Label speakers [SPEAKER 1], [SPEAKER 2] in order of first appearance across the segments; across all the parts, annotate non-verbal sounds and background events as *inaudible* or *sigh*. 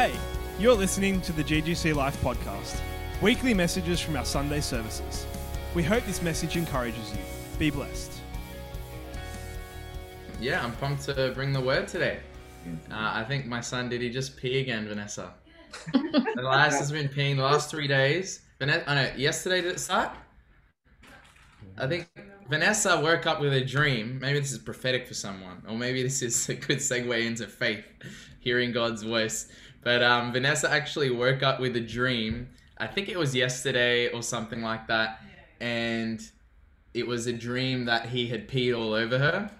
[SPEAKER 1] Hey, you're listening to the GGC Life podcast, weekly messages from our Sunday services. We hope this message encourages you. Be blessed.
[SPEAKER 2] Yeah, I'm pumped to bring the word today. Uh, I think my son did he just pee again, Vanessa. *laughs* Elias has been peeing the last three days. Vanessa, I know yesterday did it start? I think Vanessa woke up with a dream. Maybe this is prophetic for someone, or maybe this is a good segue into faith, hearing God's voice. But um, Vanessa actually woke up with a dream. I think it was yesterday or something like that, and it was a dream that he had peed all over her.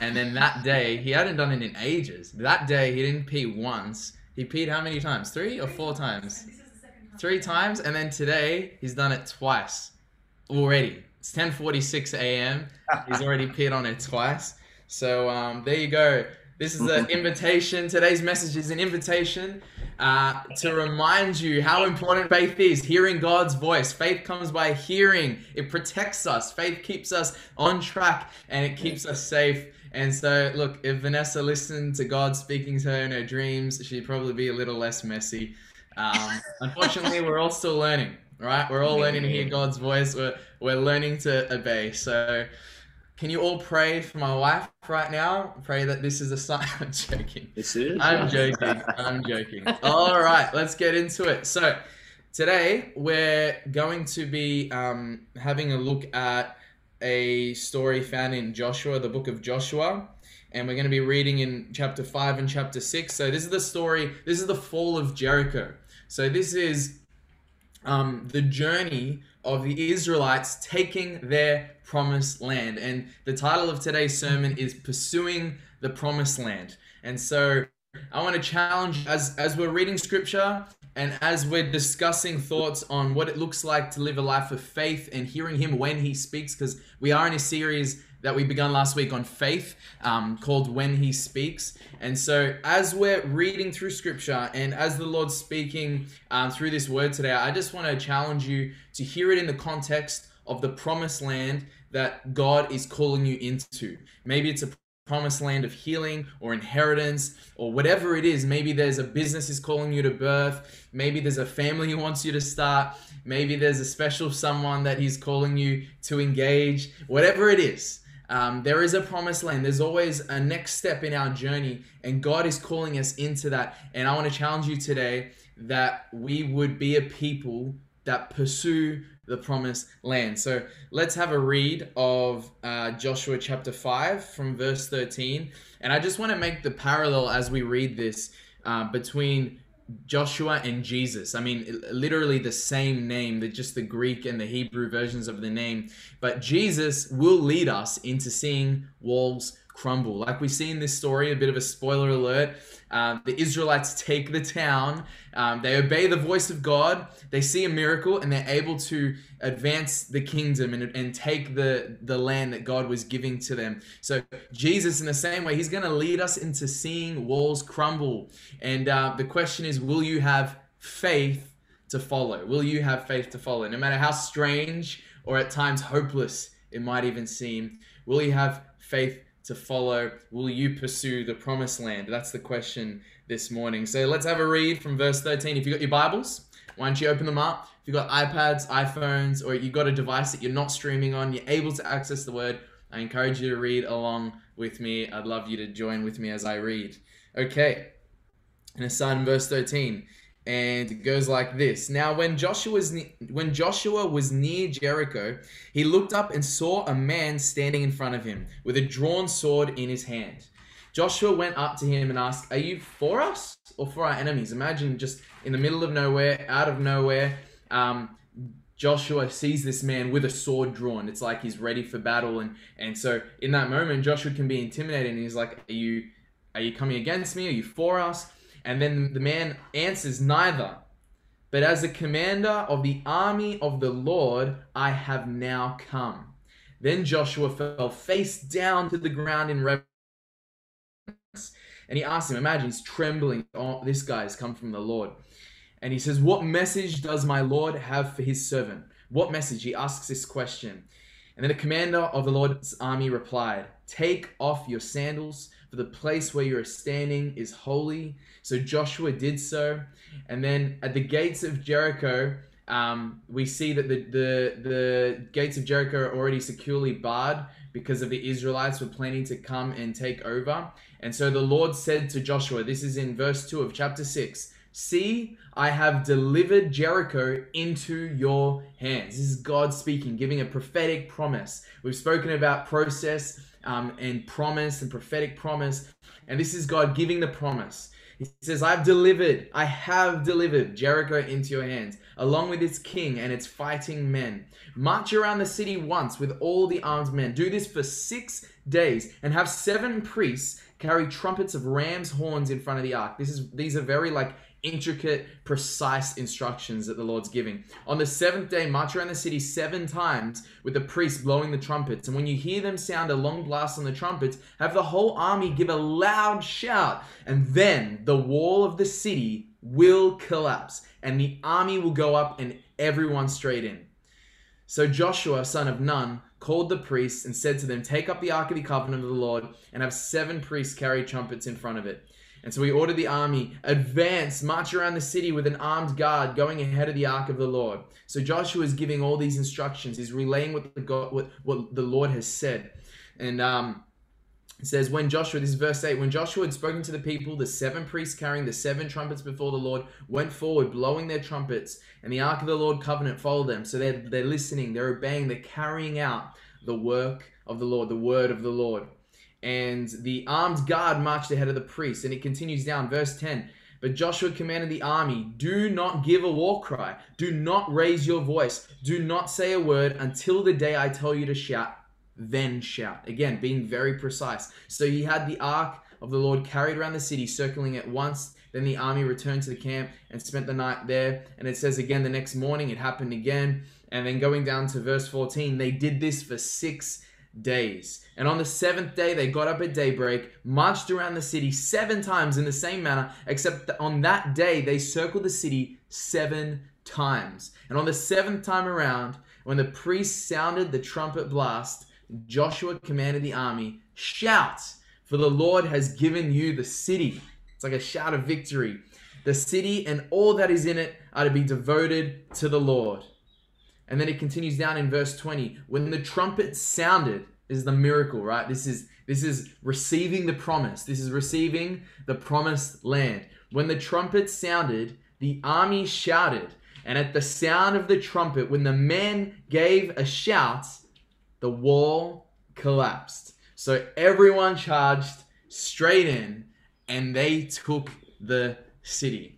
[SPEAKER 2] And then that day, he hadn't done it in ages. That day, he didn't pee once. He peed how many times? Three or four times? Three times, and then today he's done it twice already. It's 10:46 a.m. He's already *laughs* peed on it twice. So um, there you go. This is an *laughs* invitation. Today's message is an invitation uh, to remind you how important faith is. Hearing God's voice. Faith comes by hearing. It protects us. Faith keeps us on track and it keeps us safe. And so, look, if Vanessa listened to God speaking to her in her dreams, she'd probably be a little less messy. Um, *laughs* unfortunately, we're all still learning, right? We're all learning to hear God's voice. We're, we're learning to obey. So, can you all pray for my wife right now? Pray that this is a sign. *laughs* I'm joking.
[SPEAKER 3] This is.
[SPEAKER 2] I'm joking. I'm joking. All right, let's get into it. So, today we're going to be um, having a look at a story found in Joshua, the book of Joshua. And we're going to be reading in chapter 5 and chapter 6. So, this is the story, this is the fall of Jericho. So, this is um, the journey of the Israelites taking their promised land. And the title of today's sermon is Pursuing the Promised Land. And so I want to challenge as as we're reading scripture and as we're discussing thoughts on what it looks like to live a life of faith and hearing him when he speaks because we are in a series that we began last week on faith um, called When He Speaks. And so, as we're reading through scripture and as the Lord's speaking um, through this word today, I just want to challenge you to hear it in the context of the promised land that God is calling you into. Maybe it's a promised land of healing or inheritance or whatever it is. Maybe there's a business is calling you to birth. Maybe there's a family he wants you to start. Maybe there's a special someone that he's calling you to engage. Whatever it is, um, there is a promised land. There's always a next step in our journey, and God is calling us into that. And I want to challenge you today that we would be a people that pursue the promised land. So let's have a read of uh, Joshua chapter 5 from verse 13. And I just want to make the parallel as we read this uh, between Joshua and Jesus. I mean, literally the same name, that just the Greek and the Hebrew versions of the name. But Jesus will lead us into seeing walls crumble. Like we see in this story, a bit of a spoiler alert. Uh, the Israelites take the town. Um, they obey the voice of God. They see a miracle and they're able to advance the kingdom and, and take the, the land that God was giving to them. So, Jesus, in the same way, He's going to lead us into seeing walls crumble. And uh, the question is will you have faith to follow? Will you have faith to follow? No matter how strange or at times hopeless it might even seem, will you have faith to follow? Will you pursue the promised land? That's the question this morning. So let's have a read from verse 13. If you've got your Bibles, why don't you open them up? If you've got iPads, iPhones, or you've got a device that you're not streaming on, you're able to access the word, I encourage you to read along with me. I'd love you to join with me as I read. Okay. And it's starting verse 13 and it goes like this. Now when joshua was ne- when joshua was near jericho he looked up and saw a man standing in front of him with a drawn sword in his hand. Joshua went up to him and asked are you for us or for our enemies? Imagine just in the middle of nowhere out of nowhere um, joshua sees this man with a sword drawn. It's like he's ready for battle. And and so in that moment joshua can be intimidated and he's like are you are you coming against me? Are you for us and then the man answers, Neither. But as the commander of the army of the Lord, I have now come. Then Joshua fell face down to the ground in reverence. And he asked him, Imagine he's trembling. Oh, this guy has come from the Lord. And he says, What message does my Lord have for his servant? What message? He asks this question. And then the commander of the Lord's army replied, Take off your sandals for the place where you are standing is holy. So Joshua did so. And then at the gates of Jericho, um, we see that the, the, the gates of Jericho are already securely barred because of the Israelites were planning to come and take over. And so the Lord said to Joshua, this is in verse 2 of chapter 6 See, I have delivered Jericho into your hands. This is God speaking, giving a prophetic promise. We've spoken about process um, and promise and prophetic promise. And this is God giving the promise. He says, I've delivered, I have delivered Jericho into your hands, along with its king and its fighting men. March around the city once with all the armed men. Do this for six days and have seven priests carry trumpets of ram's horns in front of the ark. This is these are very like intricate, precise instructions that the Lord's giving. On the seventh day, march around the city seven times with the priests blowing the trumpets. And when you hear them sound a long blast on the trumpets, have the whole army give a loud shout. And then the wall of the city will collapse, and the army will go up, and everyone straight in. So Joshua, son of Nun, called the priests and said to them, Take up the ark of the covenant of the Lord, and have seven priests carry trumpets in front of it. And so he ordered the army, advance, march around the city with an armed guard going ahead of the ark of the Lord. So Joshua is giving all these instructions. He's relaying what the, God, what, what the Lord has said. And um, it says, when Joshua, this is verse 8, when Joshua had spoken to the people, the seven priests carrying the seven trumpets before the Lord went forward, blowing their trumpets, and the ark of the Lord covenant followed them. So they're, they're listening, they're obeying, they're carrying out the work of the Lord, the word of the Lord and the armed guard marched ahead of the priests. And it continues down, verse 10. But Joshua commanded the army, Do not give a war cry. Do not raise your voice. Do not say a word until the day I tell you to shout. Then shout. Again, being very precise. So he had the ark of the Lord carried around the city, circling it once. Then the army returned to the camp and spent the night there. And it says again the next morning, it happened again. And then going down to verse 14, they did this for six days. And on the seventh day, they got up at daybreak, marched around the city seven times in the same manner, except that on that day, they circled the city seven times. And on the seventh time around, when the priest sounded the trumpet blast, Joshua commanded the army, Shout, for the Lord has given you the city. It's like a shout of victory. The city and all that is in it are to be devoted to the Lord. And then it continues down in verse 20. When the trumpet sounded, is the miracle, right? This is this is receiving the promise. This is receiving the promised land. When the trumpet sounded, the army shouted, and at the sound of the trumpet, when the men gave a shout, the wall collapsed. So everyone charged straight in, and they took the city.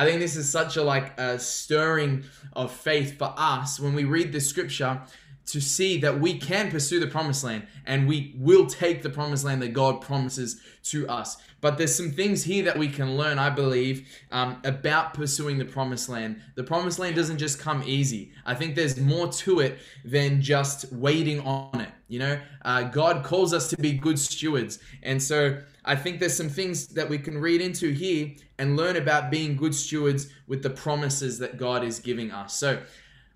[SPEAKER 2] I think this is such a like a stirring of faith for us when we read the scripture to see that we can pursue the promised land and we will take the promised land that God promises to us. But there's some things here that we can learn, I believe, um, about pursuing the promised land. The promised land doesn't just come easy. I think there's more to it than just waiting on it. You know, uh, God calls us to be good stewards. And so I think there's some things that we can read into here and learn about being good stewards with the promises that God is giving us. So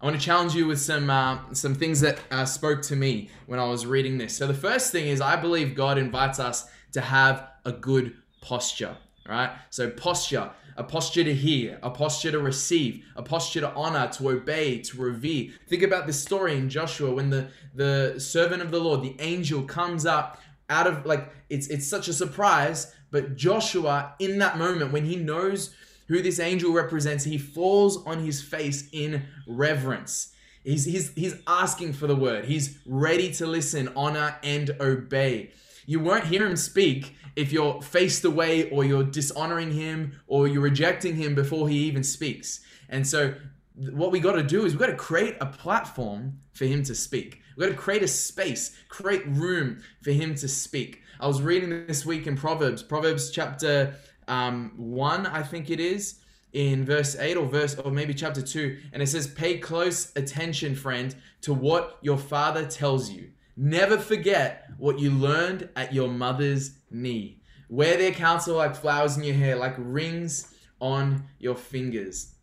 [SPEAKER 2] I want to challenge you with some uh, some things that uh, spoke to me when I was reading this. So the first thing is I believe God invites us to have a good posture. Right? So posture, a posture to hear, a posture to receive, a posture to honor, to obey, to revere. Think about this story in Joshua when the the servant of the Lord, the angel, comes up out of like it's it's such a surprise but joshua in that moment when he knows who this angel represents he falls on his face in reverence. He's he's he's asking for the word. He's ready to listen honor and obey. You won't hear him speak if you're faced away or you're dishonoring him or you're rejecting him before he even speaks. And so what we got to do is we got to create a platform for him to speak We've got to create a space, create room for him to speak. I was reading this week in Proverbs, Proverbs chapter um, 1, I think it is, in verse 8 or verse or maybe chapter 2, and it says, Pay close attention, friend, to what your father tells you. Never forget what you learned at your mother's knee. Wear their counsel like flowers in your hair, like rings on your fingers.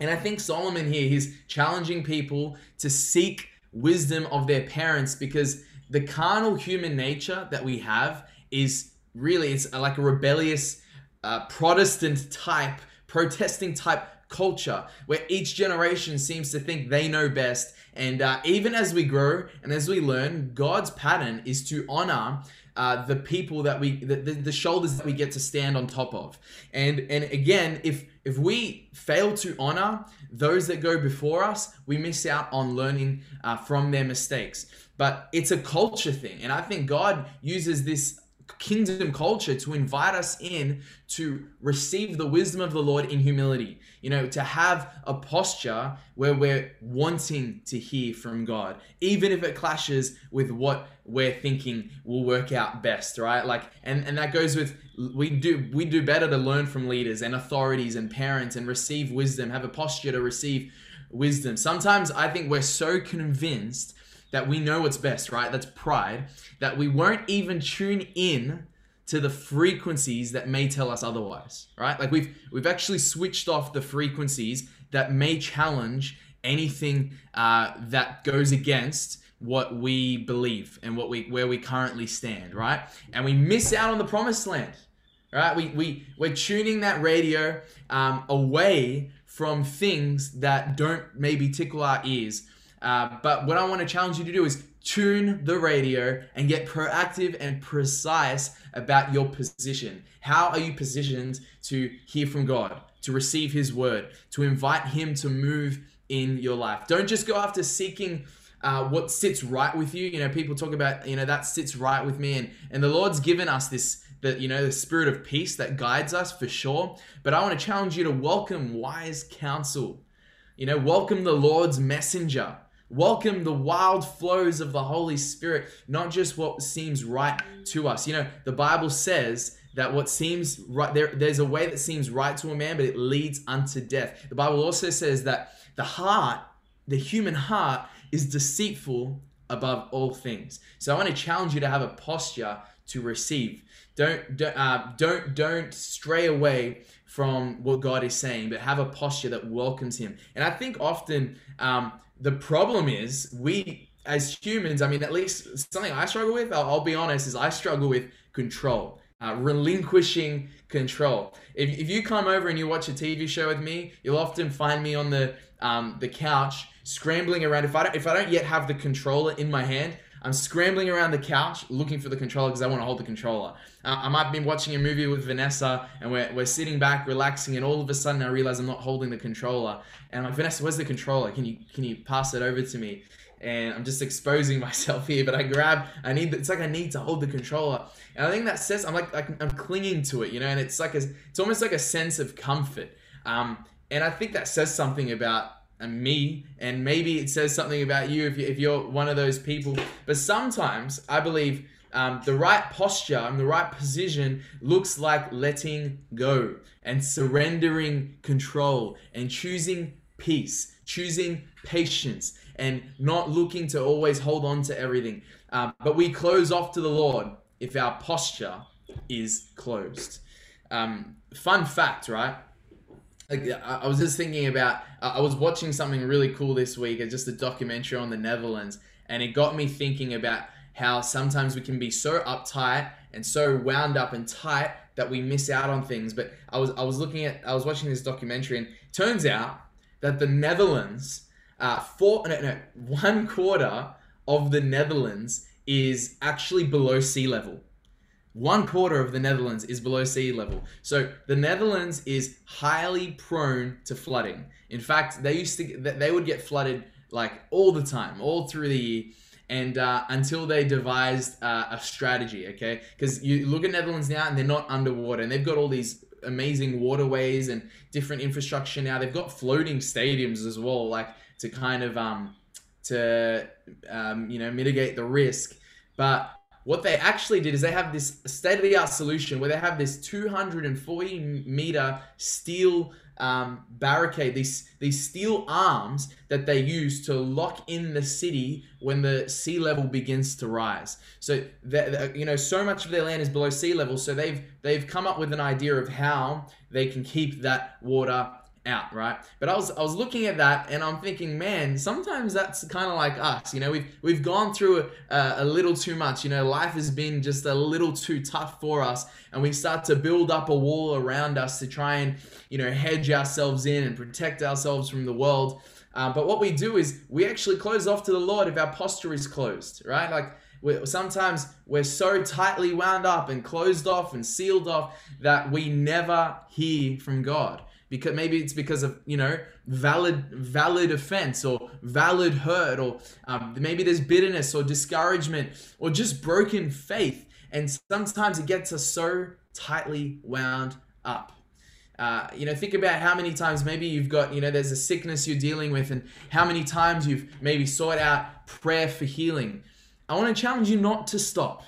[SPEAKER 2] And I think Solomon here, he's challenging people to seek wisdom of their parents because the carnal human nature that we have is really it's like a rebellious uh, Protestant type, protesting type culture where each generation seems to think they know best. And uh, even as we grow and as we learn, God's pattern is to honor uh, the people that we the, the, shoulders that we get to stand on top of. And and again if if we fail to honor those that go before us we miss out on learning uh, from their mistakes. But it's a culture thing and i think god uses this kingdom culture to invite us in to receive the wisdom of the Lord in humility. You know, to have a posture where we're wanting to hear from God, even if it clashes with what we're thinking will work out best, right? Like, and, and that goes with we do we do better to learn from leaders and authorities and parents and receive wisdom, have a posture to receive wisdom. Sometimes I think we're so convinced that we know what's best, right? That's pride, that we won't even tune in to the frequencies that may tell us otherwise, right? Like we've we've actually switched off the frequencies that may challenge anything uh, that goes against what we believe and what we where we currently stand, right? And we miss out on the promised land, right? We we we're tuning that radio um, away from things that don't maybe tickle our ears uh, but what I want to challenge you to do is tune the radio and get proactive and precise about your position. How are you positioned to hear from God, to receive His word, to invite Him to move in your life? Don't just go after seeking. Uh, what sits right with you you know people talk about you know that sits right with me and and the lord's given us this the you know the spirit of peace that guides us for sure but i want to challenge you to welcome wise counsel you know welcome the lord's messenger Welcome the wild flows of the Holy Spirit, not just what seems right to us. You know, the Bible says that what seems right there, there's a way that seems right to a man, but it leads unto death. The Bible also says that the heart, the human heart, is deceitful above all things. So I want to challenge you to have a posture to receive. Don't don't uh, don't don't stray away from what God is saying, but have a posture that welcomes Him. And I think often um, the problem is we as humans, I mean, at least something I struggle with, I'll, I'll be honest, is I struggle with control, uh, relinquishing control. If, if you come over and you watch a TV show with me, you'll often find me on the um, the couch scrambling around. If I don't, if I don't yet have the controller in my hand, I'm scrambling around the couch looking for the controller because I want to hold the controller. Uh, I might be watching a movie with Vanessa and we're, we're sitting back relaxing and all of a sudden I realize I'm not holding the controller. And I'm like, Vanessa, where's the controller? Can you can you pass it over to me? And I'm just exposing *laughs* myself here, but I grab, I need, it's like I need to hold the controller. And I think that says, I'm like, I'm clinging to it, you know, and it's like, a, it's almost like a sense of comfort. Um, and I think that says something about and me, and maybe it says something about you if, you, if you're one of those people. But sometimes I believe um, the right posture and the right position looks like letting go and surrendering control and choosing peace, choosing patience, and not looking to always hold on to everything. Um, but we close off to the Lord if our posture is closed. Um, fun fact, right? I was just thinking about I was watching something really cool this week, it's just a documentary on the Netherlands, and it got me thinking about how sometimes we can be so uptight and so wound up and tight that we miss out on things. But I was I was looking at I was watching this documentary, and turns out that the Netherlands, uh, four no, no one quarter of the Netherlands is actually below sea level one quarter of the Netherlands is below sea level. So the Netherlands is highly prone to flooding. In fact, they used to they would get flooded like all the time, all through the year, and uh, until they devised uh, a strategy. Okay, because you look at Netherlands now, and they're not underwater, and they've got all these amazing waterways and different infrastructure now. They've got floating stadiums as well, like to kind of um to um, you know mitigate the risk, but what they actually did is they have this state of the art solution where they have this 240 meter steel um, barricade, these these steel arms that they use to lock in the city when the sea level begins to rise. So that you know, so much of their land is below sea level. So they've they've come up with an idea of how they can keep that water out, right? But I was I was looking at that and I'm thinking, man, sometimes that's kind of like us. You know, we've we've gone through a, a little too much. You know, life has been just a little too tough for us, and we start to build up a wall around us to try and you know hedge ourselves in and protect ourselves from the world. Um, but what we do is we actually close off to the Lord if our posture is closed, right? Like we're, sometimes we're so tightly wound up and closed off and sealed off that we never hear from God because maybe it's because of you know valid valid offense or valid hurt or um, maybe there's bitterness or discouragement or just broken faith. And sometimes it gets us so tightly wound up. Uh, you know think about how many times maybe you've got you know there's a sickness you're dealing with and how many times you've maybe sought out prayer for healing. I want to challenge you not to stop.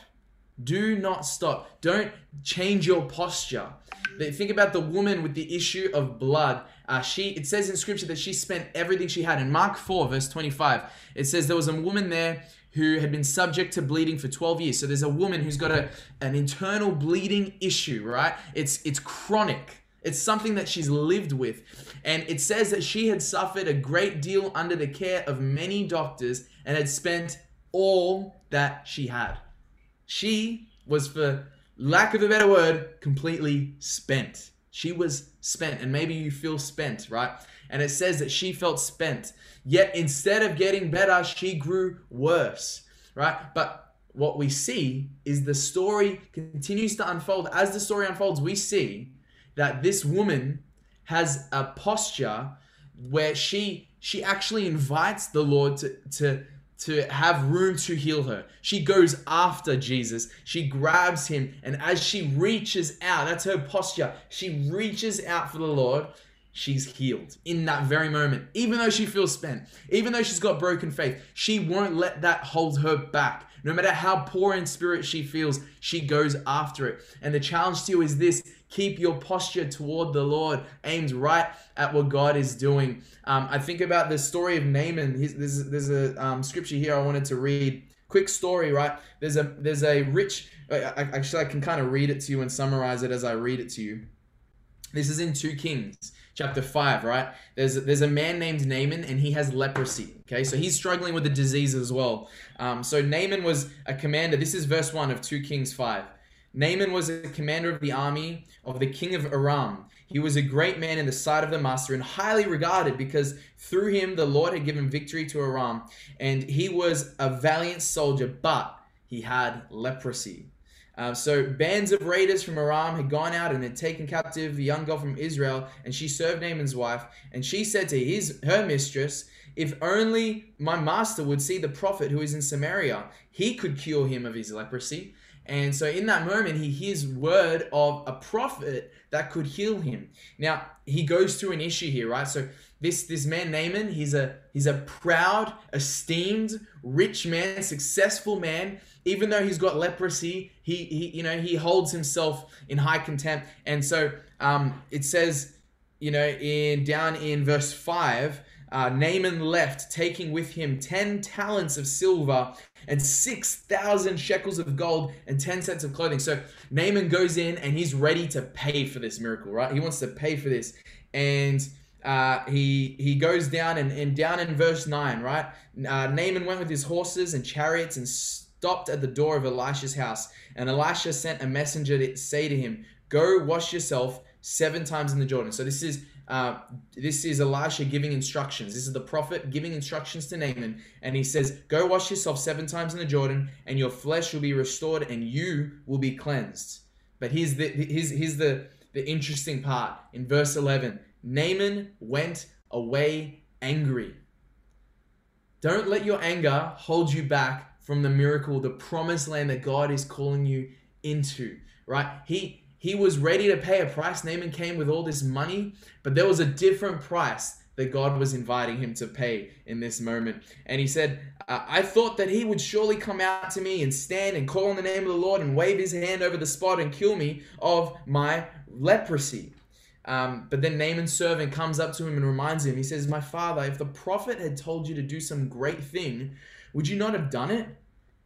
[SPEAKER 2] Do not stop. Don't change your posture Think about the woman with the issue of blood. Uh, she it says in scripture that she spent everything she had. In Mark 4, verse 25, it says there was a woman there who had been subject to bleeding for 12 years. So there's a woman who's got a, an internal bleeding issue, right? It's it's chronic. It's something that she's lived with. And it says that she had suffered a great deal under the care of many doctors and had spent all that she had. She was for lack of a better word, completely spent. She was spent, and maybe you feel spent, right? And it says that she felt spent. Yet instead of getting better, she grew worse, right? But what we see is the story continues to unfold. As the story unfolds, we see that this woman has a posture where she she actually invites the Lord to to to have room to heal her. She goes after Jesus. She grabs him, and as she reaches out, that's her posture. She reaches out for the Lord. She's healed in that very moment. Even though she feels spent, even though she's got broken faith, she won't let that hold her back. No matter how poor in spirit she feels, she goes after it. And the challenge to you is this keep your posture toward the Lord, aimed right at what God is doing. Um, I think about the story of Naaman. there's, there's a um, scripture here I wanted to read. Quick story, right? There's a there's a rich. Actually, I can kind of read it to you and summarize it as I read it to you. This is in Two Kings chapter 5, right? There's there's a man named Naaman and he has leprosy. Okay, so he's struggling with the disease as well. Um, so Naaman was a commander. This is verse 1 of 2 Kings 5. Naaman was a commander of the army of the king of Aram. He was a great man in the sight of the master and highly regarded because through him the Lord had given victory to Aram. And he was a valiant soldier, but he had leprosy. Uh, so bands of raiders from Aram had gone out and had taken captive a young girl from Israel, and she served Naaman's wife. And she said to his her mistress, "If only my master would see the prophet who is in Samaria, he could cure him of his leprosy." And so in that moment, he hears word of a prophet that could heal him. Now he goes through an issue here, right? So this this man Naaman, he's a he's a proud, esteemed, rich man, successful man. Even though he's got leprosy, he, he you know he holds himself in high contempt. And so um, it says, you know, in down in verse five, uh, Naaman left, taking with him ten talents of silver and 6,000 shekels of gold and 10 sets of clothing. So Naaman goes in and he's ready to pay for this miracle, right? He wants to pay for this. And uh, he he goes down and, and down in verse 9, right? Uh, Naaman went with his horses and chariots and stopped at the door of Elisha's house. And Elisha sent a messenger to say to him, Go wash yourself seven times in the Jordan. So this is uh, this is Elisha giving instructions. This is the prophet giving instructions to Naaman. And he says, Go wash yourself seven times in the Jordan, and your flesh will be restored, and you will be cleansed. But here's the, here's, here's the, the interesting part. In verse 11, Naaman went away angry. Don't let your anger hold you back from the miracle, the promised land that God is calling you into, right? He he was ready to pay a price. Naaman came with all this money, but there was a different price that God was inviting him to pay in this moment. And he said, I thought that he would surely come out to me and stand and call on the name of the Lord and wave his hand over the spot and kill me of my leprosy. Um, but then Naaman's servant comes up to him and reminds him, he says, My father, if the prophet had told you to do some great thing, would you not have done it?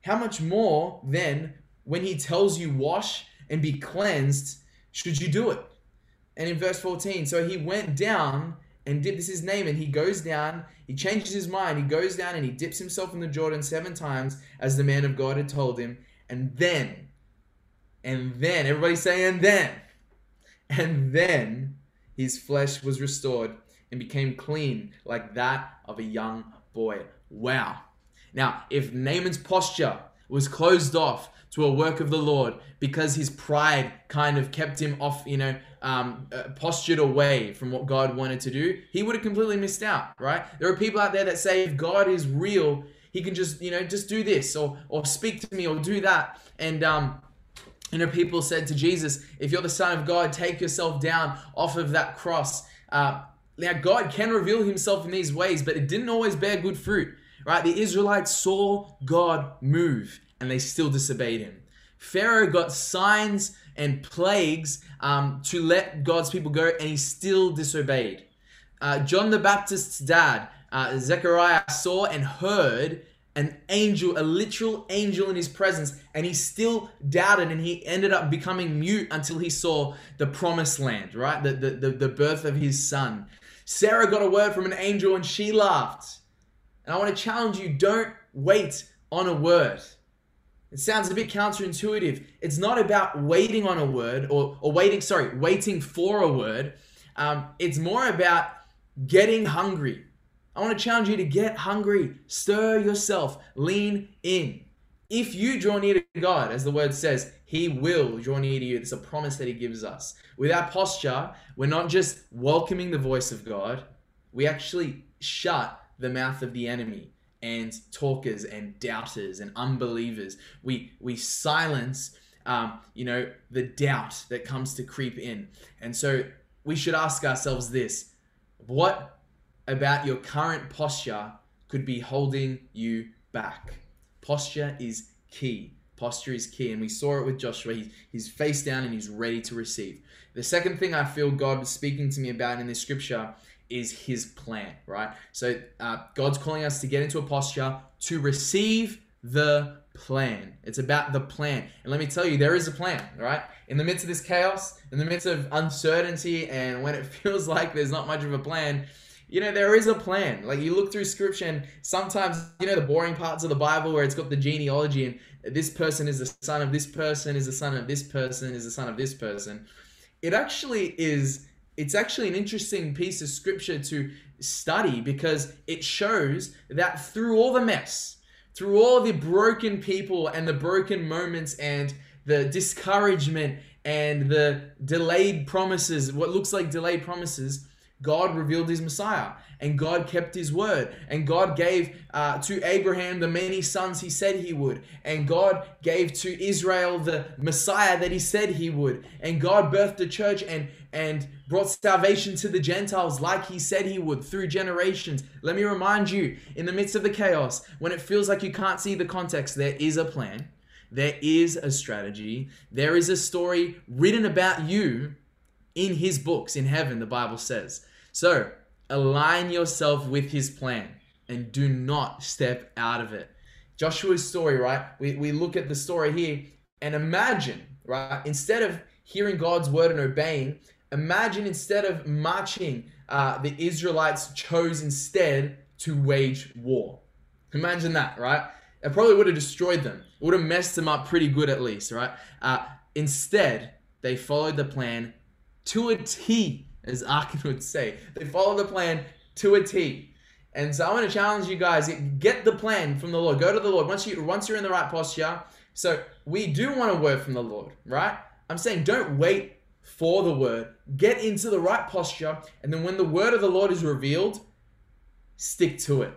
[SPEAKER 2] How much more then when he tells you wash and be cleansed, should you do it? And in verse 14, so he went down and dipped, this is and he goes down, he changes his mind, he goes down and he dips himself in the Jordan seven times as the man of God had told him. And then, and then, everybody say, and then, and then his flesh was restored and became clean like that of a young boy. Wow. Now, if Naaman's posture was closed off to a work of the Lord because his pride kind of kept him off, you know, um, uh, postured away from what God wanted to do, he would have completely missed out, right? There are people out there that say if God is real, he can just, you know, just do this or or speak to me or do that. And um, you know, people said to Jesus, if you're the Son of God, take yourself down off of that cross. Uh, now, God can reveal himself in these ways, but it didn't always bear good fruit, right? The Israelites saw God move and they still disobeyed him. Pharaoh got signs and plagues um, to let God's people go, and he still disobeyed. Uh, John the Baptist's dad, uh, Zechariah, saw and heard an angel, a literal angel in his presence, and he still doubted and he ended up becoming mute until he saw the promised land, right? The, the, the, the birth of his son. Sarah got a word from an angel and she laughed. And I want to challenge you don't wait on a word. It sounds a bit counterintuitive. It's not about waiting on a word or, or waiting, sorry, waiting for a word. Um, it's more about getting hungry. I want to challenge you to get hungry, stir yourself, lean in. If you draw near to God, as the word says, He will draw near to you. It's a promise that He gives us. With our posture, we're not just welcoming the voice of God, we actually shut the mouth of the enemy and talkers and doubters and unbelievers. We we silence um, you know the doubt that comes to creep in. And so we should ask ourselves this: What about your current posture could be holding you back? Posture is key. Posture is key, and we saw it with Joshua. He, he's face down and he's ready to receive. The second thing I feel God was speaking to me about in this scripture is his plan, right? So uh, God's calling us to get into a posture to receive the plan. It's about the plan. And let me tell you, there is a plan, right? In the midst of this chaos, in the midst of uncertainty, and when it *laughs* feels like there's not much of a plan, you know, there is a plan. Like you look through scripture, and sometimes, you know, the boring parts of the Bible where it's got the genealogy and this person is the son of this person, is the son of this person, is the son of this person. It actually is it's actually an interesting piece of scripture to study because it shows that through all the mess, through all the broken people and the broken moments and the discouragement and the delayed promises, what looks like delayed promises, God revealed his Messiah and God kept his word. And God gave uh, to Abraham the many sons he said he would. And God gave to Israel the Messiah that he said he would. And God birthed a church and, and brought salvation to the Gentiles like he said he would through generations. Let me remind you, in the midst of the chaos, when it feels like you can't see the context, there is a plan. There is a strategy. There is a story written about you in his books in heaven, the Bible says. So, align yourself with his plan and do not step out of it. Joshua's story, right? We, we look at the story here and imagine, right? Instead of hearing God's word and obeying, imagine instead of marching, uh, the Israelites chose instead to wage war. Imagine that, right? It probably would have destroyed them. It would have messed them up pretty good, at least, right? Uh, instead, they followed the plan to a T as Arkin *laughs* would say. They follow the plan to a T. And so I want to challenge you guys: get the plan from the Lord. Go to the Lord once you once you're in the right posture. So we do want a word from the Lord, right? I'm saying don't wait for the word. Get into the right posture, and then when the word of the Lord is revealed, stick to it.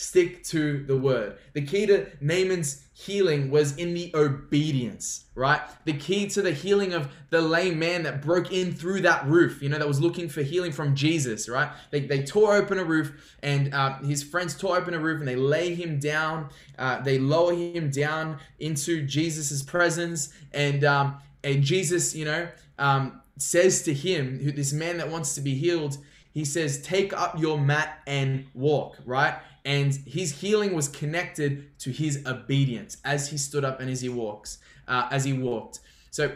[SPEAKER 2] Stick to the word. The key to Naaman's healing was in the obedience, right? The key to the healing of the lame man that broke in through that roof, you know, that was looking for healing from Jesus, right? They, they tore open a roof, and uh, his friends tore open a roof and they lay him down. Uh, they lower him down into Jesus's presence, and um, and Jesus, you know, um, says to him, who this man that wants to be healed, he says, "Take up your mat and walk." Right? and his healing was connected to his obedience as he stood up and as he walks, uh, as he walked. So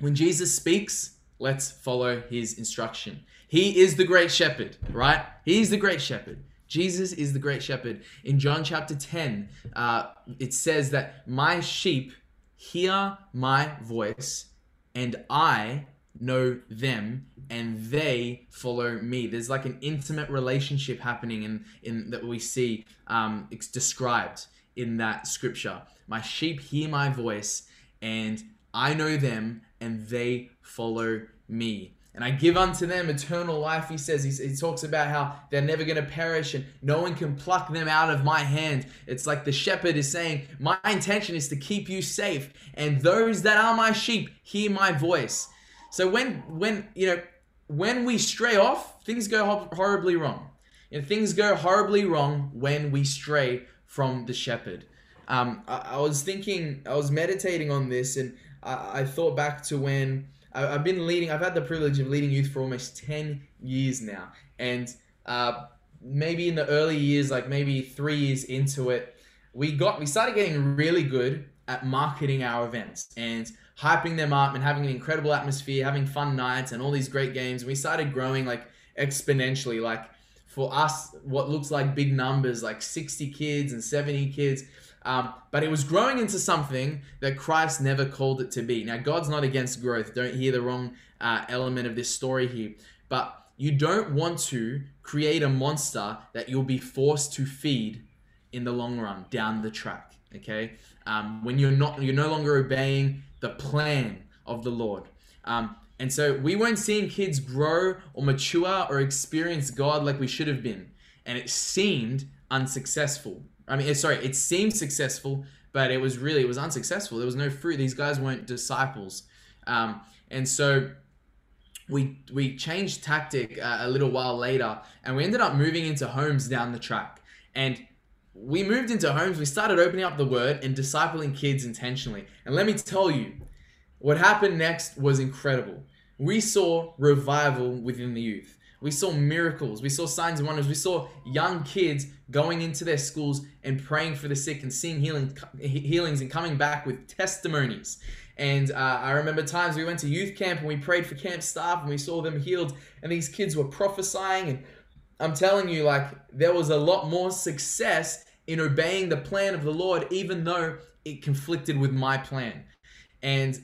[SPEAKER 2] when Jesus speaks, Let's follow his instruction. He is the great shepherd, right? He's the great shepherd. Jesus is the great shepherd. In John chapter 10, uh, it says that my sheep hear my voice, and I know them, and they follow me. There's like an intimate relationship happening in, in that we see um, it's described in that scripture. My sheep hear my voice, and I know them, and they follow me. And I give unto them eternal life, he says. He, he talks about how they're never going to perish and no one can pluck them out of my hand. It's like the shepherd is saying, My intention is to keep you safe, and those that are my sheep hear my voice. So when, when, you know, when we stray off, things go horribly wrong. And things go horribly wrong when we stray from the shepherd. Um, I, I, was thinking, I was meditating on this, and I, I thought back to when I, have been leading. I've had the privilege of leading youth for almost ten years now, and uh, maybe in the early years, like maybe three years into it, we got we started getting really good at marketing our events and hyping them up and having an incredible atmosphere, having fun nights and all these great games. We started growing like exponentially, like for us, what looks like big numbers, like 60 kids and 70 kids. Um, but it was growing into something that Christ never called it to be. Now, God's not against growth. Don't hear the wrong uh, element of this story here. But you don't want to create a monster that you'll be forced to feed in the long run down the track. Okay, um, when you're not, you're no longer obeying the plan of the Lord. Um, and so we weren't seeing kids grow or mature or experience God like we should have been, and it seemed unsuccessful. I mean, sorry, it seemed successful, but it was really it was unsuccessful. There was no fruit. These guys weren't disciples, um, and so we we changed tactic uh, a little while later, and we ended up moving into homes down the track. And we moved into homes. We started opening up the word and discipling kids intentionally. And let me tell you, what happened next was incredible. We saw revival within the youth. We saw miracles. We saw signs and wonders. We saw young kids going into their schools and praying for the sick and seeing healing, healings and coming back with testimonies. And uh, I remember times we went to youth camp and we prayed for camp staff and we saw them healed, and these kids were prophesying. And I'm telling you, like, there was a lot more success in obeying the plan of the Lord, even though it conflicted with my plan. And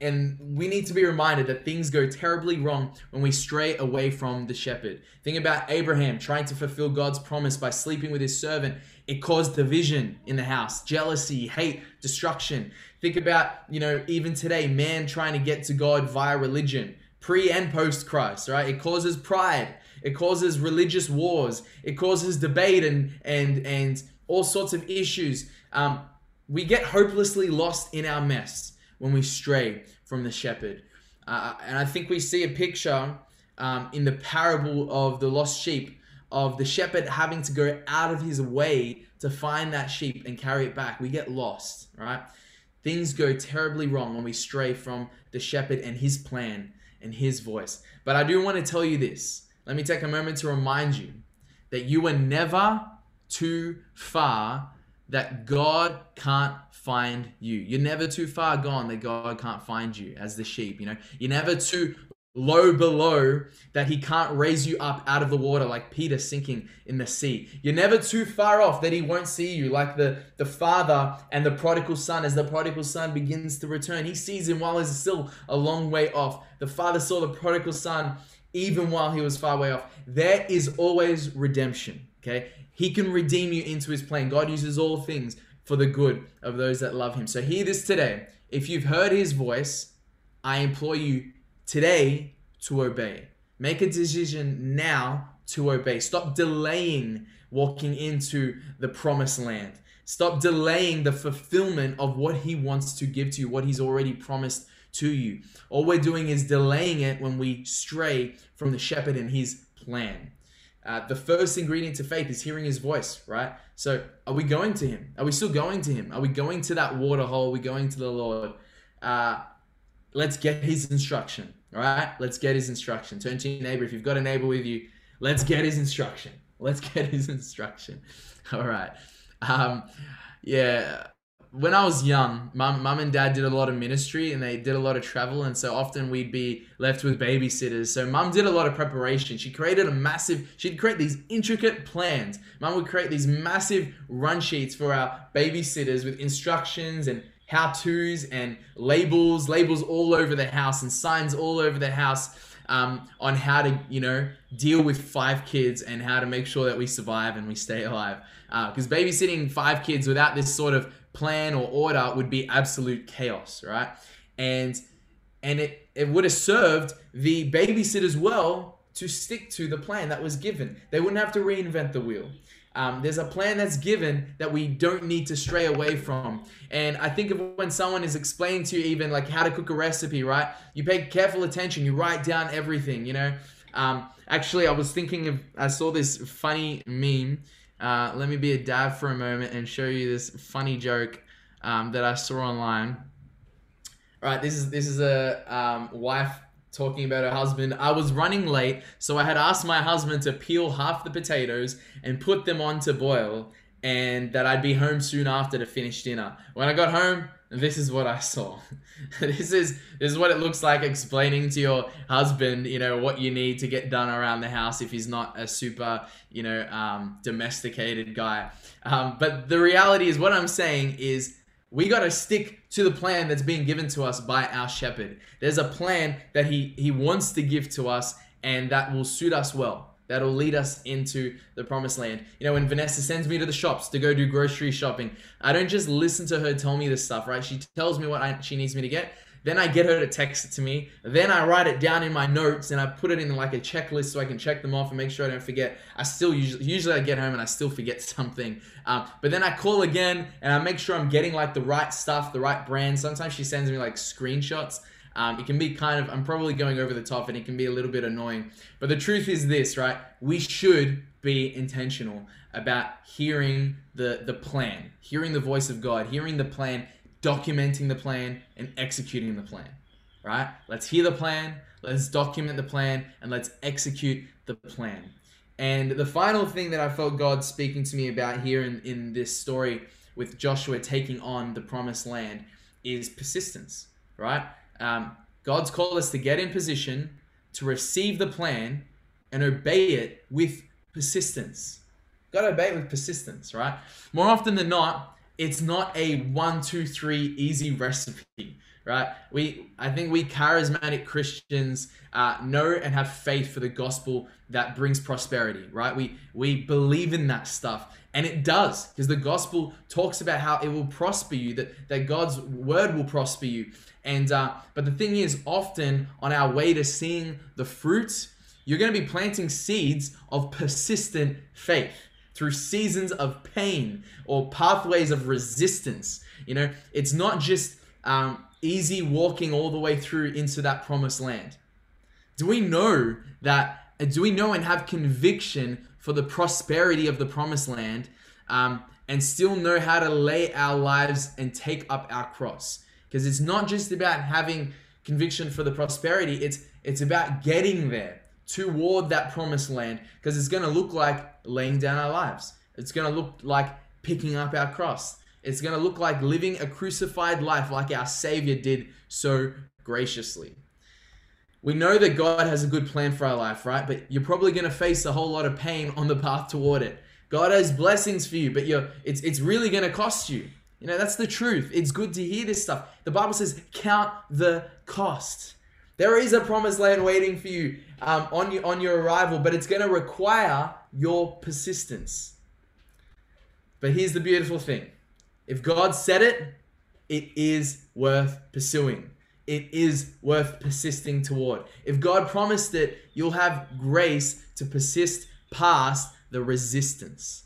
[SPEAKER 2] and we need to be reminded that things go terribly wrong when we stray away from the shepherd. Think about Abraham trying to fulfill God's promise by sleeping with his servant. It caused division in the house, jealousy, hate, destruction. Think about, you know, even today, man trying to get to God via religion, pre and post Christ, right? It causes pride. It causes religious wars. It causes debate and and and all sorts of issues. Um, we get hopelessly lost in our mess when we stray from the shepherd. Uh, and I think we see a picture um, in the parable of the lost sheep of the shepherd having to go out of his way to find that sheep and carry it back. We get lost, right? Things go terribly wrong when we stray from the shepherd and his plan and his voice. But I do want to tell you this. Let me take a moment to remind you that you were never too far that God can't find you. You're never too far gone that God can't find you as the sheep, you know. You're never too low below that he can't raise you up out of the water like Peter sinking in the sea. You're never too far off that he won't see you like the, the father and the prodigal son as the prodigal son begins to return. He sees him while he's still a long way off. The father saw the prodigal son even while he was far away off. There is always redemption, okay? He can redeem you into his plan. God uses all things for the good of those that love him. So hear this today. If you've heard his voice, I implore you today to obey. Make a decision now to obey. Stop delaying walking into the promised land. Stop delaying the fulfillment of what he wants to give to you, what he's already promised to you. All we're doing is delaying it when we stray from the shepherd and his plan. Uh, the first ingredient to faith is hearing his voice, right? So, are we going to him? Are we still going to him? Are we going to that water hole? Are we going to the Lord? Uh, let's get his instruction, all right? Let's get his instruction. Turn to your neighbor. If you've got a neighbor with you, let's get his instruction. Let's get his *laughs* instruction. All right. Um, yeah. When I was young, mum, mum and dad did a lot of ministry and they did a lot of travel, and so often we'd be left with babysitters. So mum did a lot of preparation. She created a massive. She'd create these intricate plans. Mum would create these massive run sheets for our babysitters with instructions and how tos and labels, labels all over the house and signs all over the house um, on how to, you know, deal with five kids and how to make sure that we survive and we stay alive. Because uh, babysitting five kids without this sort of plan or order would be absolute chaos, right? And and it, it would have served the babysitters well to stick to the plan that was given. They wouldn't have to reinvent the wheel. Um, there's a plan that's given that we don't need to stray away from. And I think of when someone is explaining to you even like how to cook a recipe, right? You pay careful attention, you write down everything, you know? Um, actually, I was thinking of, I saw this funny meme. Uh, let me be a dad for a moment and show you this funny joke um, that I saw online. All right, this is this is a um, wife talking about her husband. I was running late, so I had asked my husband to peel half the potatoes and put them on to boil, and that I'd be home soon after to finish dinner. When I got home, this is what I saw. *laughs* this is this is what it looks like explaining to your husband, you know, what you need to get done around the house if he's not a super, you know, um, domesticated guy. Um, but the reality is, what I'm saying is we got to stick to the plan that's being given to us by our shepherd. There's a plan that he he wants to give to us and that will suit us well. That'll lead us into the promised land. You know, when Vanessa sends me to the shops to go do grocery shopping, I don't just listen to her tell me this stuff, right? She tells me what I, she needs me to get. Then I get her to text it to me. Then I write it down in my notes and I put it in like a checklist so I can check them off and make sure I don't forget. I still usually, usually I get home and I still forget *laughs* something. Um, but then I call again and I make sure I'm getting like the right stuff, the right brand. Sometimes she sends me like screenshots. Um, it can be kind of, I'm probably going over the top and it can be a little bit annoying. But the truth is this, right? We should be intentional about hearing the, the plan, hearing the voice of God, hearing the plan documenting the plan and executing the plan. Right? Let's hear the plan, let's document the plan, and let's execute the plan. And the final thing that I felt God speaking to me about here in, in this story with Joshua taking on the promised land is persistence, right? Um, God's called us to get in position, to receive the plan, and obey it with persistence. Got to obey it with persistence, right? More often than not, it's not a one, two, three easy recipe, right? We, I think we charismatic Christians uh, know and have faith for the gospel that brings prosperity, right? We we believe in that stuff, and it does because the gospel talks about how it will prosper you, that that God's word will prosper you, and uh, but the thing is, often on our way to seeing the fruits, you're going to be planting seeds of persistent faith through seasons of pain or pathways of resistance. You know, it's not just um, easy walking all the way through into that promised land. Do we know that? Do we know and have conviction for the prosperity of the promised land um, and still know how to lay our lives and take up our cross? Because it's not just about having conviction for the prosperity, it's, it's about getting there toward that promised land because it's going to look like laying down our lives. It's going to look like picking up our cross. It's going to look like living a crucified life like our Savior did so graciously. We know that God has a good plan for our life, right? But you're probably going to face a whole lot of pain on the path toward it. God has blessings for you, but you're, it's, it's really going to cost you. You know, that's the truth. It's good to hear this stuff. The Bible says, count the cost. There is a promised land waiting for you um, on, you, on your arrival, but it's going to require your persistence. But here's the beautiful thing if God said it, it is worth pursuing. It is worth persisting toward. If God promised it, you'll have grace to persist past the resistance.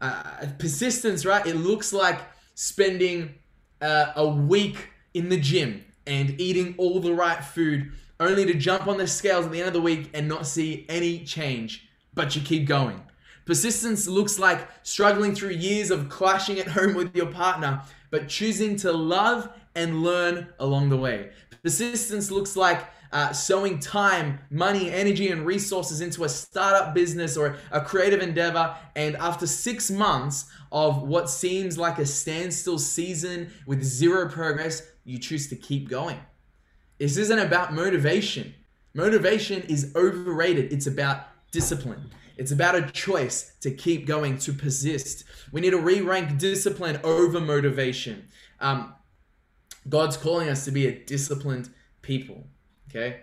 [SPEAKER 2] Uh, persistence, right? It looks like spending uh, a week in the gym and eating all the right food only to jump on the scales at the end of the week and not see any change, but you keep going. Persistence looks like struggling through years of clashing at home with your partner, but choosing to love and learn along the way. Persistence looks like uh, sowing time, money, energy, and resources into a startup business or a creative endeavor, and after six months of what seems like a standstill season with zero progress, you choose to keep going. This isn't about motivation. Motivation is overrated. It's about discipline. It's about a choice to keep going, to persist. We need to re rank discipline over motivation. Um, God's calling us to be a disciplined people. Okay.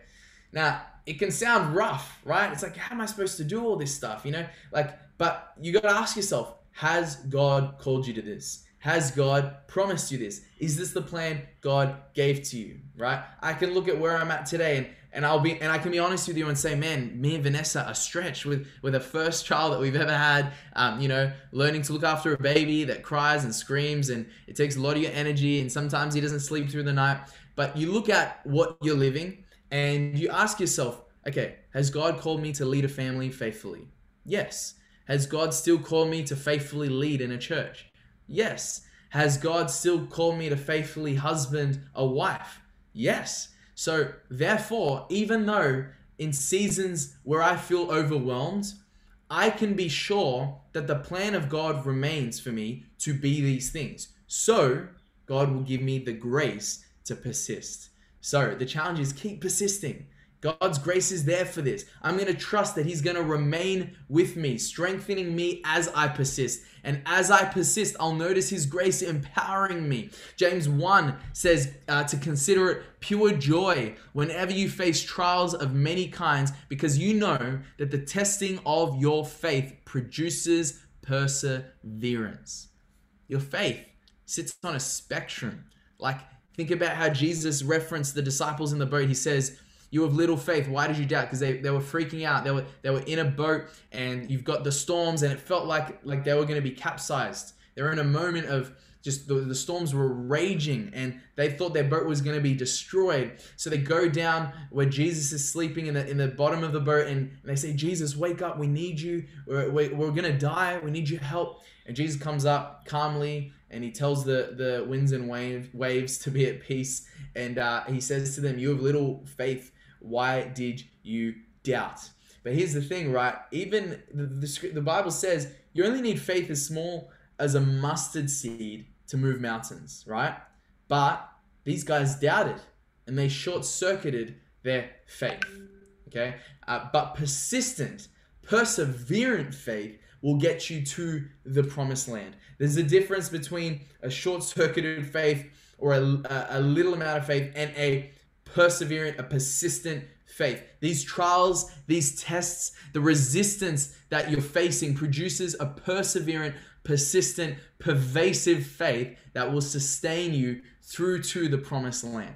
[SPEAKER 2] Now, it can sound rough, right? It's like, how am I supposed to do all this stuff? You know, like, but you got to ask yourself, has God called you to this? Has God promised you this? Is this the plan God gave to you? Right? I can look at where I'm at today and, and I'll be and I can be honest with you and say, man, me and Vanessa are stretched with with a first child that we've ever had. Um, you know, learning to look after a baby that cries and screams and it takes a lot of your energy and sometimes he doesn't sleep through the night. But you look at what you're living and you ask yourself, okay, has God called me to lead a family faithfully? Yes. Has God still called me to faithfully lead in a church? Yes. Has God still called me to faithfully husband a wife? Yes. So, therefore, even though in seasons where I feel overwhelmed, I can be sure that the plan of God remains for me to be these things. So, God will give me the grace to persist. So, the challenge is keep persisting. God's grace is there for this. I'm going to trust that He's going to remain with me, strengthening me as I persist. And as I persist, I'll notice His grace empowering me. James 1 says uh, to consider it pure joy whenever you face trials of many kinds, because you know that the testing of your faith produces perseverance. Your faith sits on a spectrum. Like, think about how Jesus referenced the disciples in the boat. He says, you have little faith. Why did you doubt? Because they, they were freaking out. They were they were in a boat and you've got the storms and it felt like like they were going to be capsized. They were in a moment of just the, the storms were raging and they thought their boat was going to be destroyed. So they go down where Jesus is sleeping in the in the bottom of the boat and, they say, Jesus, wake up. We need you. We're, we're going to die. We need your help. And Jesus comes up calmly and he tells the, the winds and wave, waves to be at peace. And uh, he says to them, You have little faith. Why did you doubt? But here's the thing, right? Even the, the, the Bible says you only need faith as small as a mustard seed to move mountains, right? But these guys doubted and they short circuited their faith, okay? Uh, but persistent, perseverant faith will get you to the promised land. There's a difference between a short circuited faith or a, a little amount of faith and a perseverant, a persistent faith. These trials, these tests, the resistance that you're facing produces a perseverant, persistent, pervasive faith that will sustain you through to the promised land.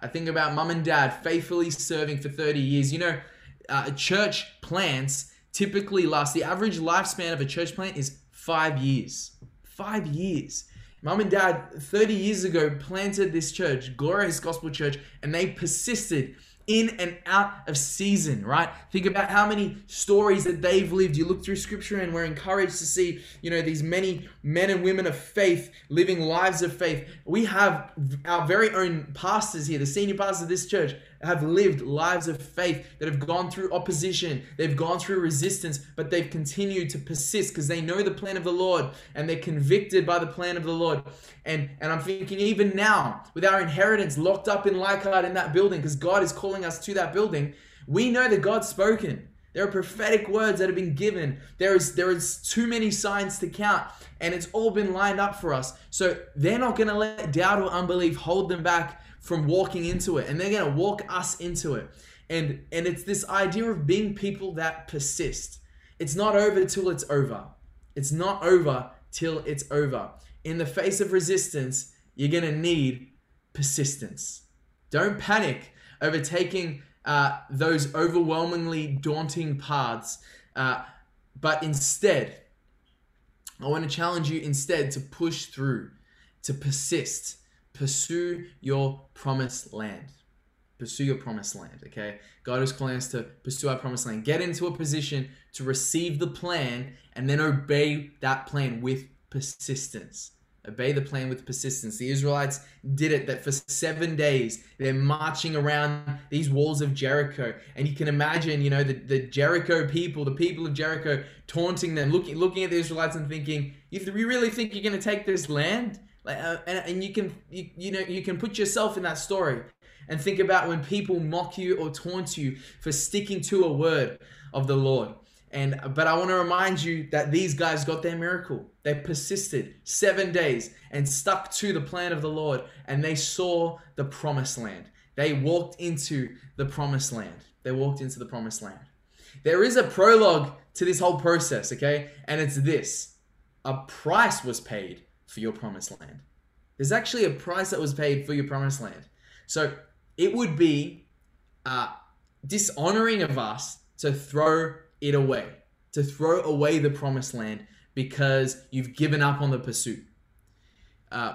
[SPEAKER 2] I think about mum and dad faithfully serving for 30 years. You know, uh, church plants typically last, the average lifespan of a church plant is five years. Five years. Mom and dad, 30 years ago, planted this church, Glorious Gospel Church, and they persisted in and out of season, right? Think about how many stories that they've lived. You look through scripture and we're encouraged to see, you know, these many men and women of faith living lives of faith. We have our very own pastors here, the senior pastors of this church, have lived lives of faith that have gone through opposition, they've gone through resistance, but they've continued to persist because they know the plan of the Lord and they're convicted by the plan of the Lord. And and I'm thinking even now, with our inheritance locked up in Leichhardt in that building, because God is calling us to that building, we know that God's spoken. There are prophetic words that have been given. There is there is too many signs to count, and it's all been lined up for us. So they're not going to let doubt or unbelief hold them back from walking into it and they're going to walk us into it. And and it's this idea of being people that persist. It's not over till it's over. It's not over till it's over. In the face of resistance you're going to need persistence. Don't panic over taking uh, those overwhelmingly daunting paths uh, but instead i want to challenge you instead to push through to persist pursue your promised land. Pursue your promised land, okay? God is calling us to pursue our promised land. Get into a position to receive the plan and then obey that plan with persistence. Obey the plan with persistence. The Israelites did it that for seven days they're marching around these walls of Jericho. And you can imagine, you know, the, the Jericho people, the people of Jericho taunting them, looking looking at the Israelites and thinking, you, you really think you're going to take this land? Like, uh, and, and you can you, you know you can put yourself in that story and think about when people mock you or taunt you for sticking to a word of the Lord. And but I want to remind you that these guys got their miracle. They persisted 7 days and stuck to the plan of the Lord and they saw the promised land. They walked into the promised land. They walked into the promised land. There is a prologue to this whole process, okay? And it's this. A price was paid for your promised land. There's actually a price that was paid for your promised land. So it would be uh, dishonoring of us to throw it away, to throw away the promised land because you've given up on the pursuit. Uh,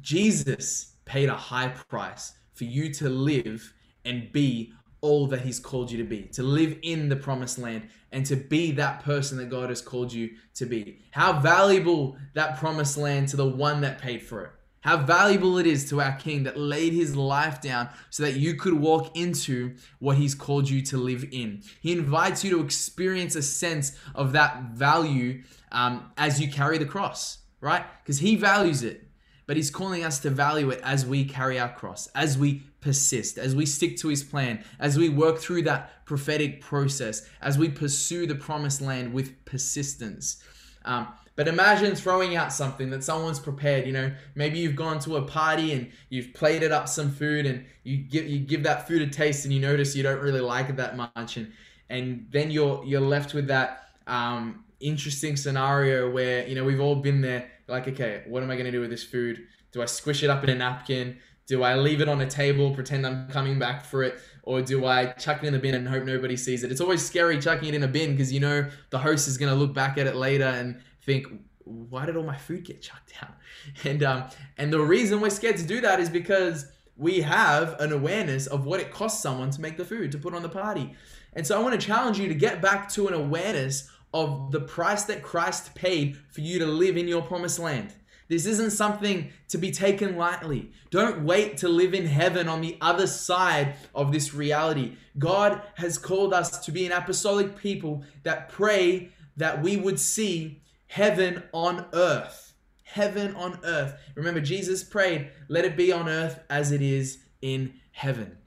[SPEAKER 2] Jesus paid a high price for you to live and be all that He's called you to be, to live in the promised land and to be that person that God has called you to be. How valuable that promised land to the one that paid for it. How valuable it is to our King that laid his life down so that you could walk into what he's called you to live in. He invites you to experience a sense of that value um, as you carry the cross, right? Because he values it, but he's calling us to value it as we carry our cross, as we persist, as we stick to his plan, as we work through that prophetic process, as we pursue the promised land with persistence. Um, but imagine throwing out something that someone's prepared. You know, maybe you've gone to a party and you've plated up some food, and you give you give that food a taste, and you notice you don't really like it that much, and and then you're you're left with that um, interesting scenario where you know we've all been there. Like, okay, what am I going to do with this food? Do I squish it up in a napkin? Do I leave it on a table, pretend I'm coming back for it? Or do I chuck it in the bin and hope nobody sees it? It's always scary chucking it in a bin because you know the host is going to look back at it later and think, why did all my food get chucked out? *laughs* And um, and the reason we're scared to do that is because we have an awareness of what it costs someone to make the food to put on the party. And so I want to challenge you to get back to an awareness of the price that Christ paid for you to live in your promised land. This isn't something to be taken lightly. Don't wait to live in heaven on the other side of this reality. God has called us to be an apostolic people that pray that we would see heaven on earth. Heaven on earth. Remember, Jesus prayed, let it be on earth as it is in heaven.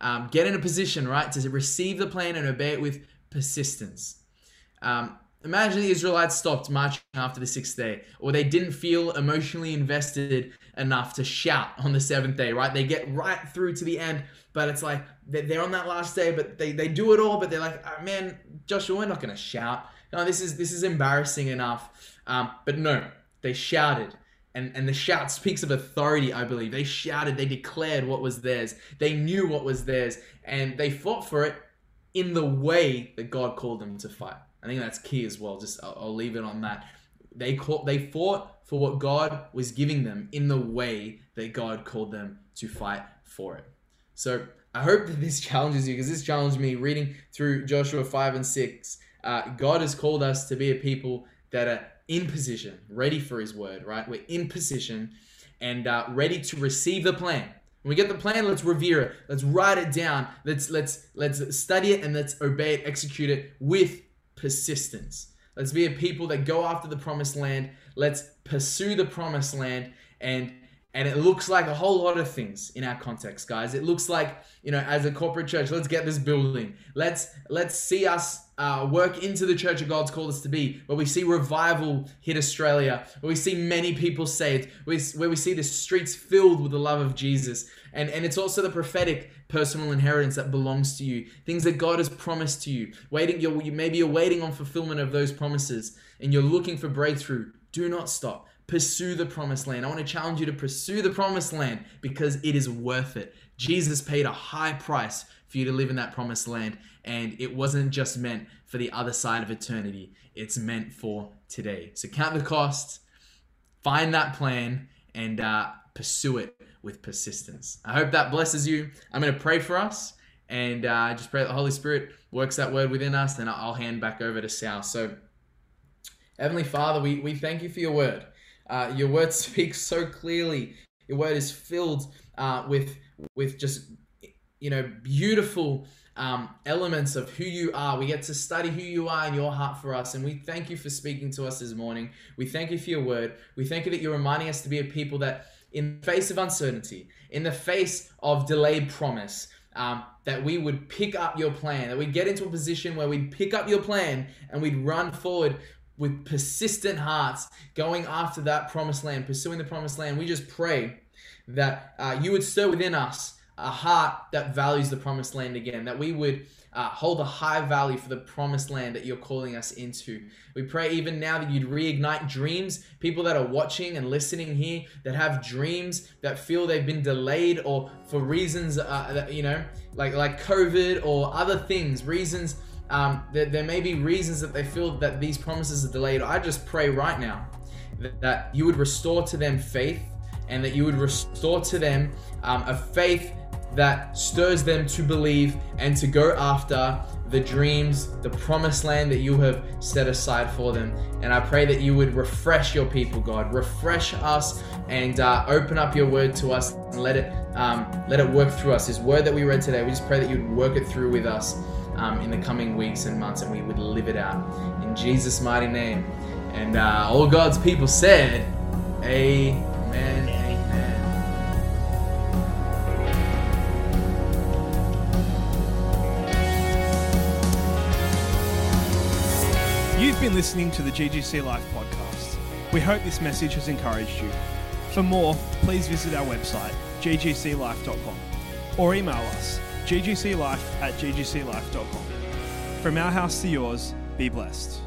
[SPEAKER 2] Um, get in a position, right, to receive the plan and obey it with persistence. Um, imagine the Israelites stopped marching after the sixth day, or they didn't feel emotionally invested enough to shout on the seventh day, right? They get right through to the end, but it's like they're on that last day, but they, they do it all, but they're like, oh, man, Joshua, we're not going to shout no, this is this is embarrassing enough. Um, but no, they shouted. And, and the shout speaks of authority, I believe. They shouted, they declared what was theirs. They knew what was theirs, and they fought for it in the way that God called them to fight. I think that's key as well. Just I'll, I'll leave it on that. They call, they fought for what God was giving them in the way that God called them to fight for it. So I hope that this *laughs* challenges you because this challenged me reading through Joshua 5 and 6 uh, God has called us to be a people that are in position, ready for His word, right? We're in position and uh, ready to receive the plan. When we get the plan, let's revere it. Let's write it down. Let's let's let's study it and let's obey it, execute it with persistence. Let's be a people that go after the promised land. Let's pursue the promised land and and it looks like a whole lot of things in our context guys. It looks like you know as a corporate church let's get this building. Let's let's see us uh, work into the church of god's called us to be where we see revival hit australia where we see many people saved where we see the streets filled with the love of jesus. And and it's also the prophetic personal inheritance that belongs to you things that god has promised to you waiting you're, maybe you're waiting on fulfillment of those promises and you're looking for breakthrough. Do not stop pursue the promised land. I want to challenge you to pursue the promised land because it is worth it. Jesus paid a high price for you to live in that promised land, and it wasn't just meant for the other side of eternity, it's meant for today. So count the cost, find that plan, and uh, pursue it with persistence. I hope that blesses you. I'm going to pray for us and uh, just pray that the Holy Spirit works that word within us, and I'll hand back over to Sal. So, Heavenly Father, we, we thank you for your word. Uh, your word *laughs* speaks so clearly. Your word is filled uh, with with just you know beautiful um, elements of who you are. We get to study who you are and your heart for us. And we thank you for speaking to us this morning. We thank you for your word. We thank you that you're reminding us to be a people that, in the face of uncertainty, in the face of delayed promise, um, that we would pick up your plan, that we'd get into a position where we'd pick up your plan and we'd run forward with persistent hearts, going after that promised land, pursuing the promised land. We just pray that uh, you would stir within us a heart that values the promised land again, that we would uh, hold a high value for the promised land that you're calling us into. We pray even now that you'd reignite dreams. People that are watching and listening here that have dreams that feel they've been delayed or for reasons uh, that, you know, like like COVID or other things, reasons. Um, that there may be reasons that they feel that these promises are delayed. I just pray right now that, that you would restore to them faith and that you would restore to them um, a faith that stirs them to believe and to go after the dreams, the promised land that you have set aside for them. And I pray that you would refresh your people, God. Refresh us and uh, open up your word to us and let it um, let it work through us. This word that we read today, we just pray that you'd work it through with us um, in the coming weeks and months, and we would live it out in Jesus' mighty name. And uh, all God's people said, Amen. Amen.
[SPEAKER 1] You've been listening to the GGC Life podcast. We hope this message has encouraged you. For more, please visit our website, ggclife.com, or email us, ggclife at ggclife.com. From our house to yours, be blessed.